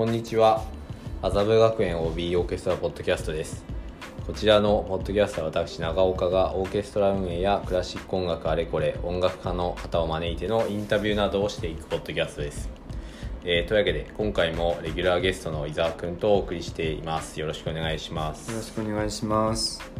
こんにちは。麻布学園 OB オーケストラポッドキャストです。こちらのポッドキャストは私長岡がオーケストラ運営やクラシック音楽あれこれ音楽家の方を招いてのインタビューなどをしていくポッドキャストです、えーというわけで今回もレギュラーゲストの伊沢くんとお送りしています。よろしくお願いします。よろしくお願いします。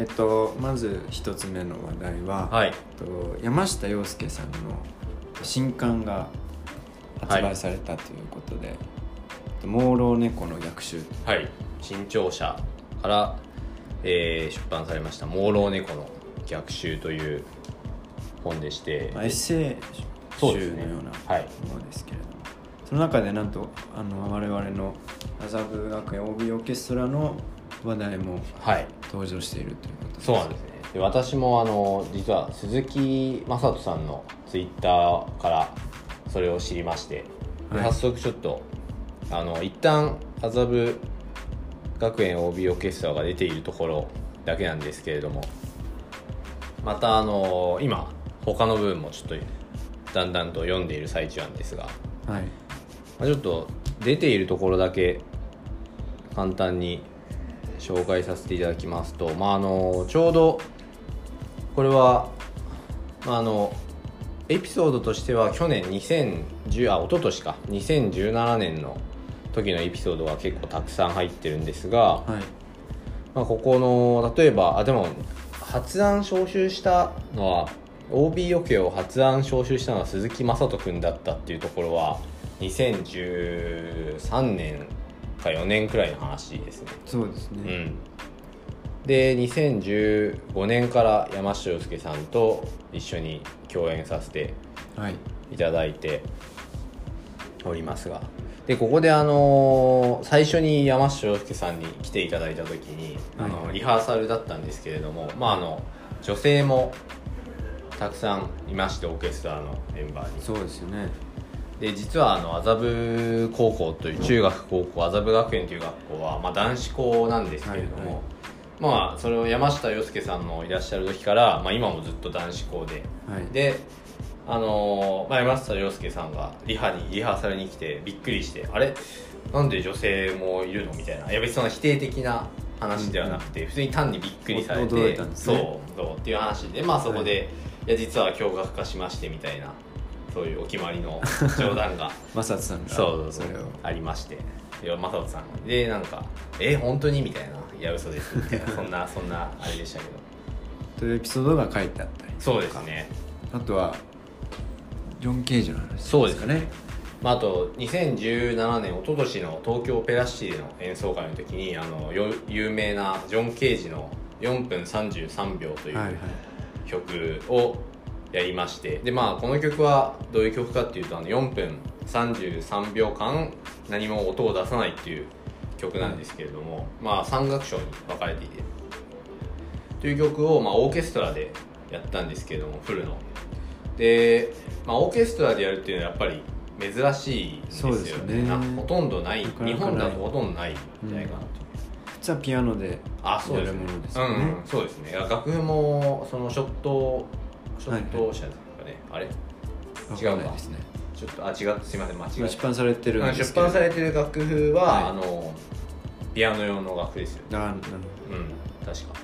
えっとまず一つ目の話題は、はい。えっと、山下洋輔さんの新刊が発売されたということで「盲老猫の逆襲」はい。新潮社から、えー出版されました「盲老猫の逆襲」という本でして、まあ、エッセイ集のようなはい。ものですけれども、その中でなんとあの我々の麻布学園 OB オーケストラの話題もはい登場しているということそうなんですね。で私もあの実は鈴木雅人さんのツイッターからそれを知りまして、ではい。早速ちょっとあの一旦麻布学園 OB オーケストラが出ているところだけなんですけれども。またあの今他の部分もちょっとだんだんと読んでいる最中なんですが、はい。まあ、ちょっと出ているところだけ簡単に紹介させていただきますと、まあ、あのちょうどこれは、まあ、あのエピソードとしては去年2010あ一昨年か2017年の時のエピソードが結構たくさん入ってるんですが、はい。まあ、ここの例えばあでも発案招集したのは OB オケを発案招集したのは鈴木雅人君だったっていうところは2013年か4年くらいの話ですね。そうですね、うん。で2015年から山下洋介さんと一緒に共演させてはい。いただいておりますが。でここであの最初に山下洋介さんに来ていただいた時にあの、はいリハーサルだったんですけれどもまああの女性もたくさんいましてオーケストラのメンバーに。そうですよねで実はあの麻布高校という中学高校麻布学園という学校は、まあ、男子校なんですけれども、はいはい。まあそれを山下洋介さんのいらっしゃる時から、まあ、今もずっと男子校で。はい。であのーまあ、山下洋介さんがリハにリハーサルに来てびっくりしてあれ？なんで女性もいるのみたいないや別にそんな否定的な話ではなくて、普通に単にびっくりされてね。そうそうっていう話でまあそこで、い、や実は驚愕化しましてみたいなそういうお決まりの 冗談が。正人さんがそうそうそう。ありまして。で正人さん。でなんか「え本当に?」みたいな「いや嘘です」みたいな。そんなそんなあれでしたけど。というエピソードが書いてあったりそうですね。あとはジョン・ケージの話そうですね。まあ、あと2017年一昨年の東京オペラシティでの演奏会の時にあのよ有名なジョン・ケージの「4分33秒」という曲をやりまして。でまあこの曲はどういう曲かっていうとあの4分33秒間何も音を出さないっていう曲なんですけれども、まあ3楽章に分かれていて。という曲を、まあ、オーケストラでやったんですけれどもフルの。で、まあ、オーケストラでやるっていうのはやっぱり珍しいんですよそうですよね。なほとんどない日本だとほとんどないんじゃないかな。と、普通はピアノでやるものですね。ん、そうですね。楽譜もそのショットショット社ですかね、あれ？違うかですね。ちょっとあ違う。すいません間違え出版されてるんですけど。版されてる楽譜は、はい。あのピアノ用の楽譜ですよあなるほうん確か。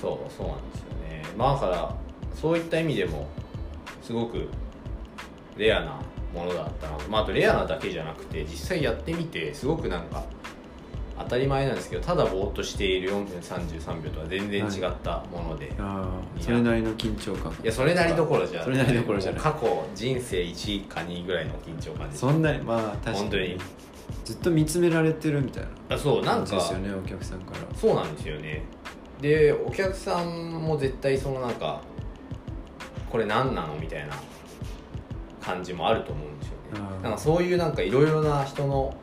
そうそうなんですよね。まあだからそういった意味でもすごくレアなものだったなと、まあ、あとレアなだけじゃなくて実際やってみてすごくなんか当たり前なんですけどただぼーっとしている4分33秒とは全然違ったもので、どああそれなりの緊張感。いやそれなりどころじゃそれなりどころじゃない。過去人生1か2ぐらいの緊張感ですそんなにまあ確かに。本当に。ずっと見つめられてるみたいな。あそうなんか。ですよねお客さんから。そうなんですよね。でお客さんも絶対そのなんかこれ何なのみたいな感じもあると思うんですよね。なんかそういうなんかいろいろな人の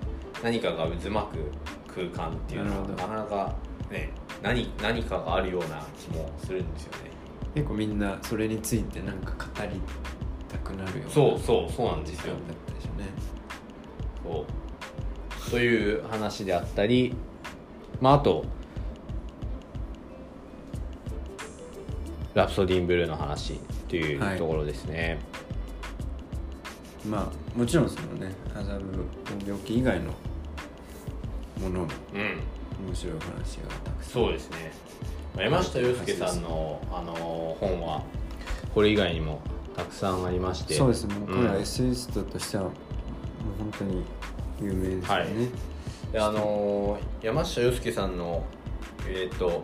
何かが渦巻く空間っていうのはなかなか、ね、何何かがあるような気もするんですよね。結構みんなそれについてなんか語りたくなるようなそうそうそうなんですよ。だったでしょうね。そう。という話であったりまああと「ラプソディン・ブルー」の話っていうところですね、はい、まあもちろんそのねハザード病気以外のものもうん、面白い話がたくさん。そうですね。まあ山下洋介さんのあの本はこれ以外にもたくさんありまして、そうですね。もう彼はうんエッセイストとしてはもう本当に有名ですよね、はい。であのー山下洋介さんのえっ、と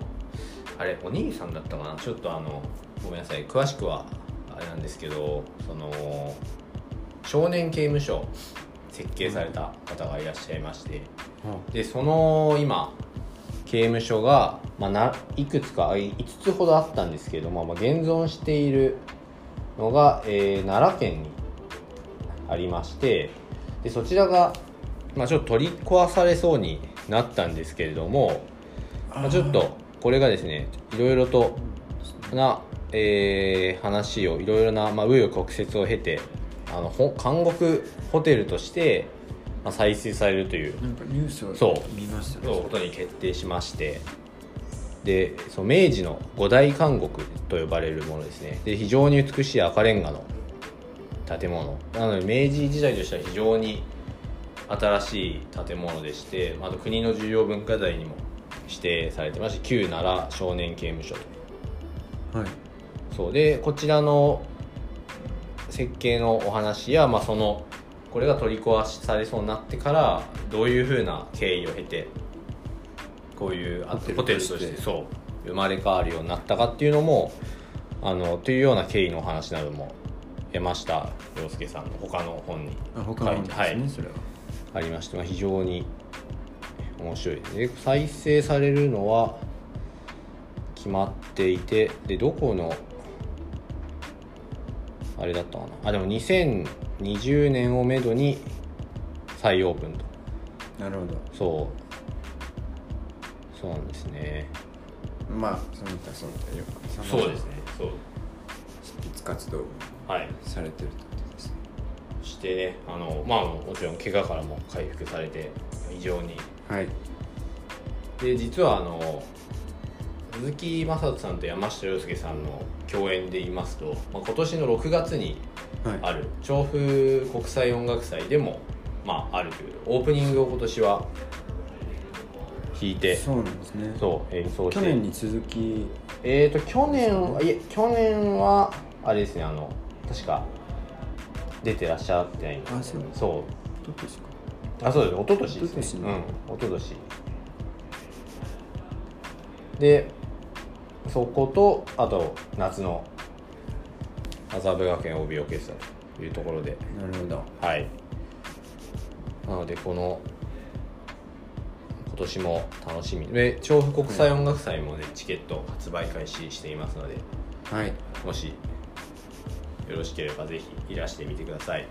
あれお兄さんだったかな？ちょっとあのごめんなさい。詳しくはあれなんですけどその少年刑務所設計された方がいらっしゃいまして。でその今刑務所が、まあ、ないくつかあ5つほどあったんですけれども、まあ、現存しているのが、えー奈良県にありましてでそちらが、まあ、ちょっと取り壊されそうになったんですけれども、まあ、ちょっとこれがですねいろいろとな、えー話をいろいろな、まあ、紆余曲折を経てあのほ監獄ホテルとして、まあ、再生されるという。ニュースをそう。見ましたそうことに決定しまして。でそう明治の五大監獄と呼ばれるものですね。で非常に美しい赤レンガの建物。なので明治時代としては非常に新しい建物でしてあと国の重要文化財にも指定されてまして旧奈良少年刑務所と。はい。そう。でこちらの設計のお話や、まあ、そのこれが取り壊しされそうになってからどういうふうな経緯を経てこういうあホテルとして。てそう生まれ変わるようになったかっていうのもあのというような経緯のお話なども山下洋介さんの他の本に。あ他のですね、はい。それは。ありまして、まあ、非常に面白い。ですね再生されるのは決まっていてでどこのあれだったかな。あでも2020年をめどに再オープンと。なるほど。そう。そうなんですね。まあその他その他よくそうですね。そう。執筆活動はい。されてるってことですね。そしてね。あのまあもちろん怪我からも回復されて非常に。はい。で実はあの鈴木雅人さんと山下洋介さんの共演で言いますと、まあ、今年の6月にはい。ある調布国際音楽祭でも、まあ、あるというオープニングを今年は弾いてそうなんですね。そう演奏して。去年に続き。えーと去年はいえ去年はあれですねあの確か出てらっしゃってないんですあそう。そう。どうですか。あそうです。一昨年ですね。一昨年の。うん一昨年。でそことあと夏の麻布学園 OB オーケストラというところで。なるほど。はい。なのでこの今年も楽しみ。で調布国際音楽祭もねチケット発売開始していますのではい。もしよろしければぜひいらしてみてください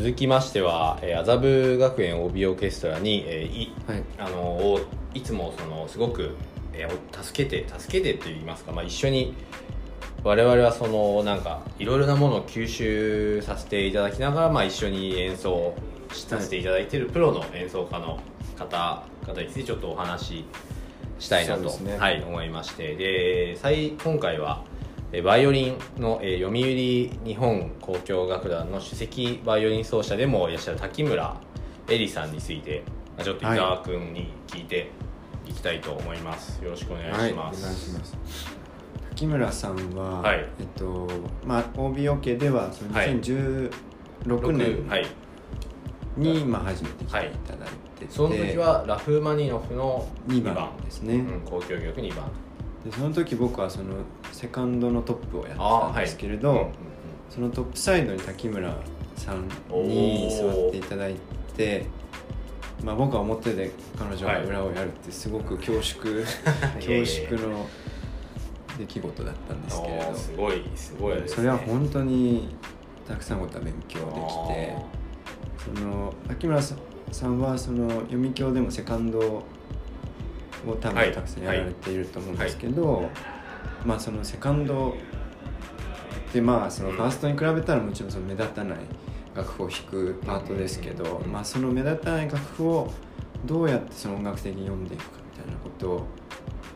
続きましてはえー麻布学園 OB オーケストラに、えーいはい。あのおいつもそのすごく、えーお助けて助けてといいますか、まあ、一緒に我々はそのなんかいろいろなものを吸収させていただきながら、まあ、一緒に演奏させていただいているプロの演奏家の方方についてちょっとお話ししたいなと、ね。はい、思いまして。で最今回はえバイオリンの、えー読売日本交響楽団の首席バイオリン奏者でもいらっしゃる滝村恵里さんについてまあちょっと伊沢君に聞いていきたいと思います、よろしくお願いします、します。滝村さんは、はい。えっとまあ OBOK ではそのはい。2016六年はい。に、まあ、初めて来ていただいてて、その時はラフマニノフの2 2番番ですね、うん、交響曲2番でその時僕はそのセカンドのトップをやってあたんですけれど、うんうんうんそのトップサイドに滝村さんに座っていただいて、まあ、僕は表で彼女が裏をやるってすごく恐縮、恐縮の出来事だったんですけれおーすごいすごいね。どそれは本当にたくさんのことは勉強できてその滝村さんはその読み教でもセカンドを多はい分たくさんやられていると思うんですけど、まあそのセカンドでまあそのうんファーストに比べたらもちろんその目立たない楽譜を弾くパートですけど、まあ、その目立たない楽譜をどうやってその音楽的に読んでいくかみたいなこ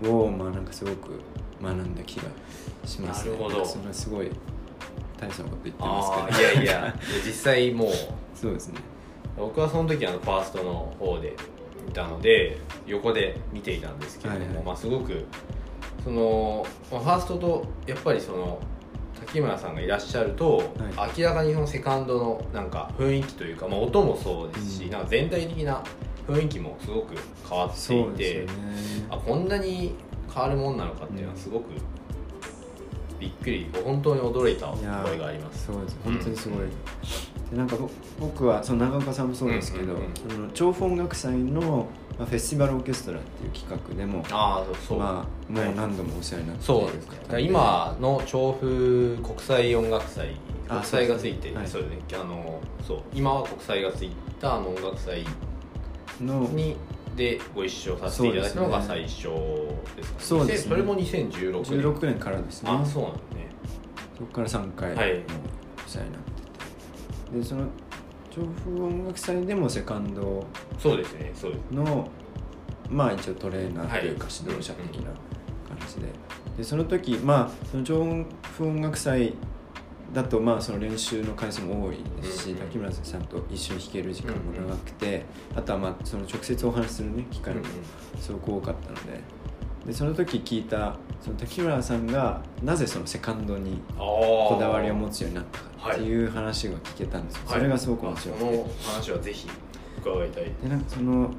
とをまあなんかすごく学んだ気がしますね。なるほど。それはすごい大したこと言ってますけど。いやいや実際もう。そうですね。僕はその時あのファーストの方でいたので横で見ていたんですけれども、はいはい。まあ、すごくそのまあファーストとやっぱりその滝村さんがいらっしゃると、は明らかにそのセカンドのなんか雰囲気というか、まあ、音もそうですし、うん。なんか全体的な雰囲気もすごく変わっていて、ね。あこんなに変わるもんなのかっていうのはすごくびっくり本当に驚いた声があります。そうです。本当にすごい、うんでなんかぼ僕はその長岡さんもそうですけど、その調布音楽祭の、まあ、フェスティバルオーケストラっていう企画でもああそうそう、まあ、もう何度もお世話になってそうです今の調布国際音楽祭あ国際がついてそうですね。ね。あのそう。今は国際がついたあの音楽祭のにでご一緒させていただいたのが最初ですかね。そうですね。それも2016年。16年からですね。あそうなんだね。そこから3回もはい。お世話になっててでその調布音楽祭でもセカンドそうですねそうです。のまあ一応トレーナーというかはい。指導者的な感じで,、でその時まあその調布音楽祭だとまあその練習の回数も多いですし、うんうん滝村さんと一緒に弾ける時間も長くて、あとはまあその直接お話しするね機会もすごく多かったのででその時聞いたその滝村さんがなぜそのセカンドにここだわりを持つようになったかっていう話が聞けたんですよ、それがすごく面白くて、その話はぜひ伺いたいでなんかその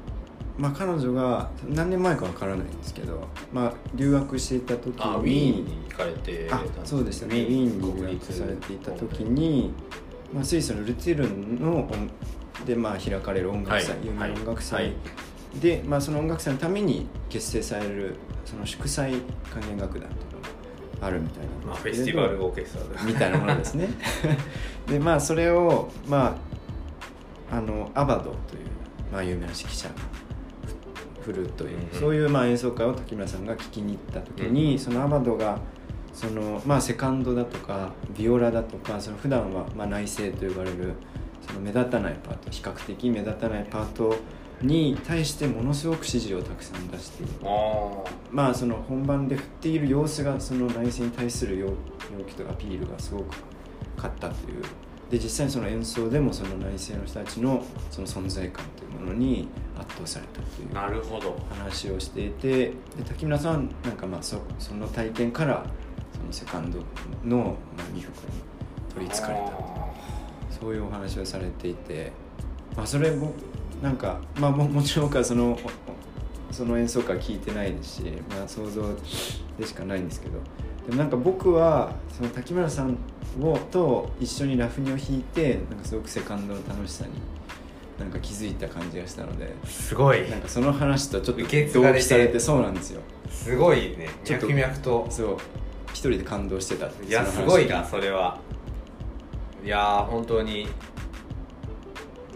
まあ彼女が何年前かわからないんですけど、まあ、留学していた時にあウィーンに行かれてあそうですよね。ウィーンに留学されていた時に、まあ、スイスのルティルンの音でまあ開かれる音楽祭、はい。有名な音楽は祭いで、まあ、その音楽祭のために結成されるその祝祭管弦楽団っていうのがあるみたいな。んまあ、フェスティバルオーケストラでみたいなものですね。でまあそれをまああのアバドという、まあ、有名な指揮者がふ振るという、うんうん。そういうまあ演奏会を滝村さんが聴きに行った時に、そのアバドがその、まあ、セカンドだとかビオラだとかその普段はまあ内声と呼ばれるその目立たないパート比較的目立たないパートに対してものすごく指示をたくさん出している。あまあその本番で振っている様子がその内戦に対する要要求とかアピールがすごく勝ったという。で実際にその演奏でもその内政の人たちのその存在感というものに圧倒されたという。あなるほど。話をしていて。で滝村さんはなんかまあそその体験からそのセカンドの、まあ、魅力に取りつかれたそういうお話をされていて、まあ、それもなんか、まあ、も もちろん僕はそのおその演奏会は聞いてないですし、まあ、想像でしかないんですけど。でもなんか僕はその滝村さんをと一緒にラフニを弾いてなんかすごくセカンドの楽しさになんか気づいた感じがしたので。すごい。なんかその話とちょっと同期されてそうなんですよ。すごいね。脈々と。そう。一人で感動してたいやすごいなそれは。いやー本当に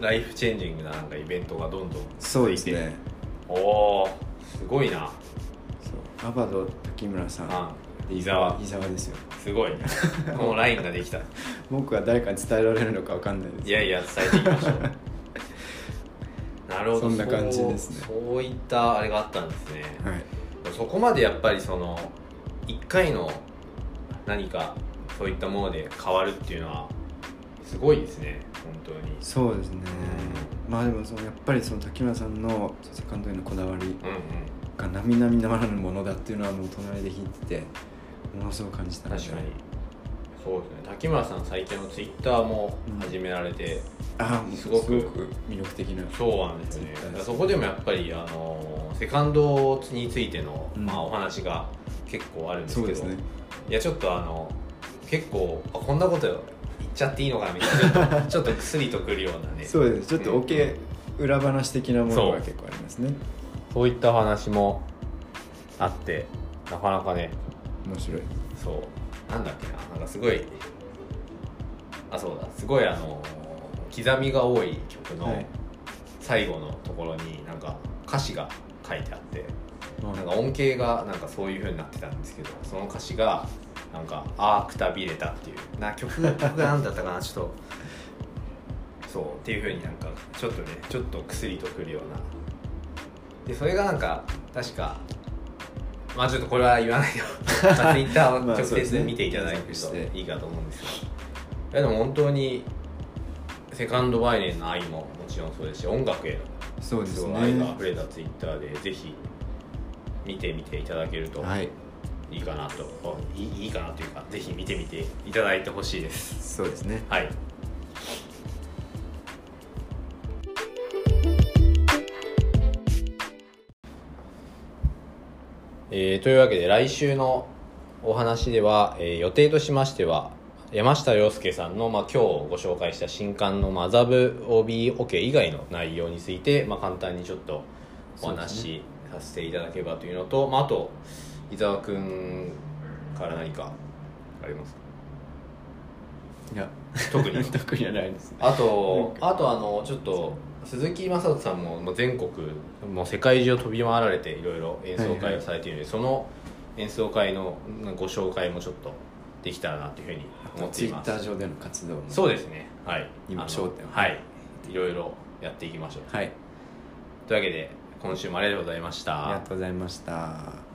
ライフチェンジングななんかイベントがどんどんそうですね。おおすごいな。そう。アバド滝村さん。伊沢。伊沢ですよ。すごい このラインができた。僕は誰かに伝えられるのかわかんないです。いやいや伝えていきましょう。なるほど。そんな感じですね。そうそういったあれがあったんですね、はい。そこまでやっぱりその1回の何かそういったもので変わるっていうのはすごいですね本当に。そうですね。まあでもそのやっぱりその滝村さんのセカンドへのこだわりうんうん。が並々ならぬものだっていうのはもう隣で弾いててものすごく感じた確かに。そうですね。滝村さん最近のツイッターも始められて、ああすごく魅力的な。そうなんですよね。そこでもやっぱりあのセカンドについての、うん。まあ、お話が結構あるんですけど。そうですね。いやちょっとあの結構あこんなことちゃっていいのかなみたいな。ちょっと薬とくるようなね。そうです。ちょっとオケ、うん裏話的なものが結構ありますね。そういった話もあってなかなかね。面白い。そう。なんだっけな。なんかすごいあそうだ。すごいあの刻みが多い曲のはい。最後のところになんか歌詞が書いてあってうん。なんか音形がなんかそういう風になってたんですけどその歌詞がなんか「あーくたびれた」っていう。な曲曲が何だったかなちょっと。そうっていうふうになんかちょっとねちょっと薬とくるような。でそれがなんか確かまあちょっとこれは言わないよ。まあ、ツイッターをまあ直接見ていただくと。いいかと思うんですけどいやでも本当にセカンドバイネンの愛ももちろんそうですし音楽へのそうですすごい愛がね溢れたツイッターでぜひ見てみていただけると。はいいいかなと、あいいいいかなというかぜひ見てみていただいてほしいです。そうですね。はい。えーというわけで来週のお話では、えー予定としましては山下洋介さんの、まあ、今日ご紹介した新刊のマザブ OB オケ以外の内容について、まあ、簡単にちょっとお話しさせていただければというのと、まあ、あと伊沢君から何かありますか？いや。特に。特にはないですね。あとあとあのちょっと鈴木雅人さんももう全国もう世界中を飛び回られていろいろ演奏会をされているので、その演奏会のご紹介もちょっとできたらなというふうに思ってツイッいますター上での活動も。そうですね。はい。今焦点を。はい。いろいろやっていきましょう。はい。というわけで今週もありがとうございました。ありがとうございました